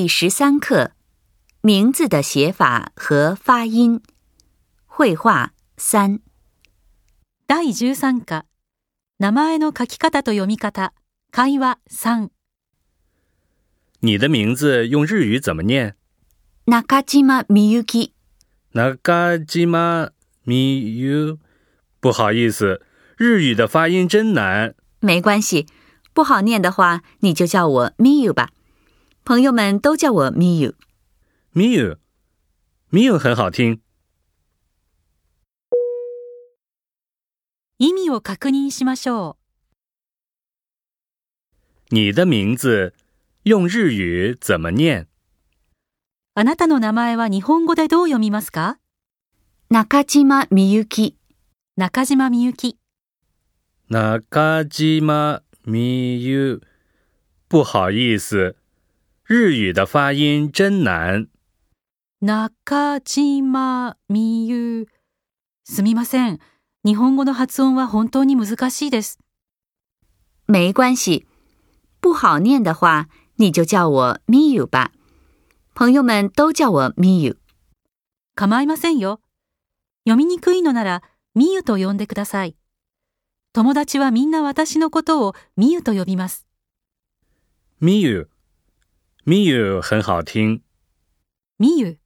第十三课：名字的写法和发音。绘画三。第13課名前の書き方と読み方会話3你的名字用日语怎么念？中島みゆき。中島みゆ。不好意思，日语的发音真难。没关系，不好念的话，你就叫我みゆ吧。 朋友们都叫我みゆ。みゆ，みゆ很好听。意味を確認しましょ你的名字用日语怎么念？う。あなたの名前は日本語でどう読みますか？中島みゆき。中島みゆき。中島みゆ。不好意思，日语的发音真难。中島みゆ。すみません。日本語の発音は本当に難しいです。没关系，不好念的话，你就叫我みゆ吧。朋友们都叫我みゆ。構いませんよ。読みにくいのなら、みゆと呼んでください。友達はみんな私のことをみゆと呼びます。みゆ，みゆ很好听。みゆ。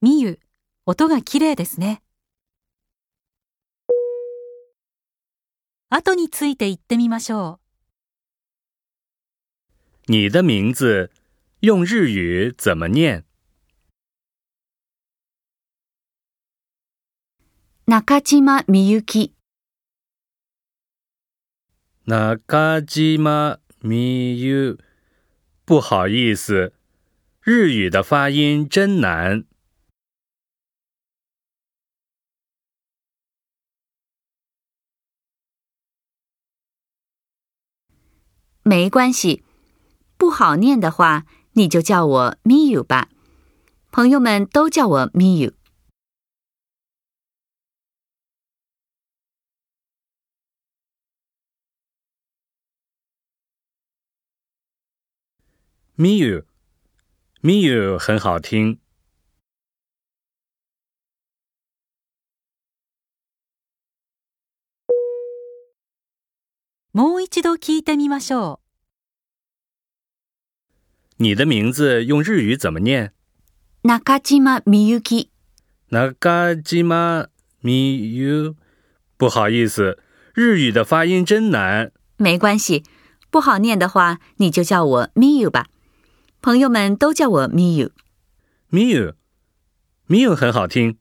みゆ。音が綺麗ですね。後について言ってみましょ你的名字用日语怎么念？中島みゆき。中島みゆ。不好意思，日语的发音真难。没关系，不好念的话，你就叫我みゆ吧。朋友们都叫我み ゆ。みゆ，みゆ很好听。う。もう一度聞いてみましょ你的名字用日语怎么念？中島みゆき。中島みゆ。不好意思，日语的发音真难。没关系，不好念的话，你就叫我みゆ吧。 朋友们都叫我みゆ。みゆ，みゆ很好听。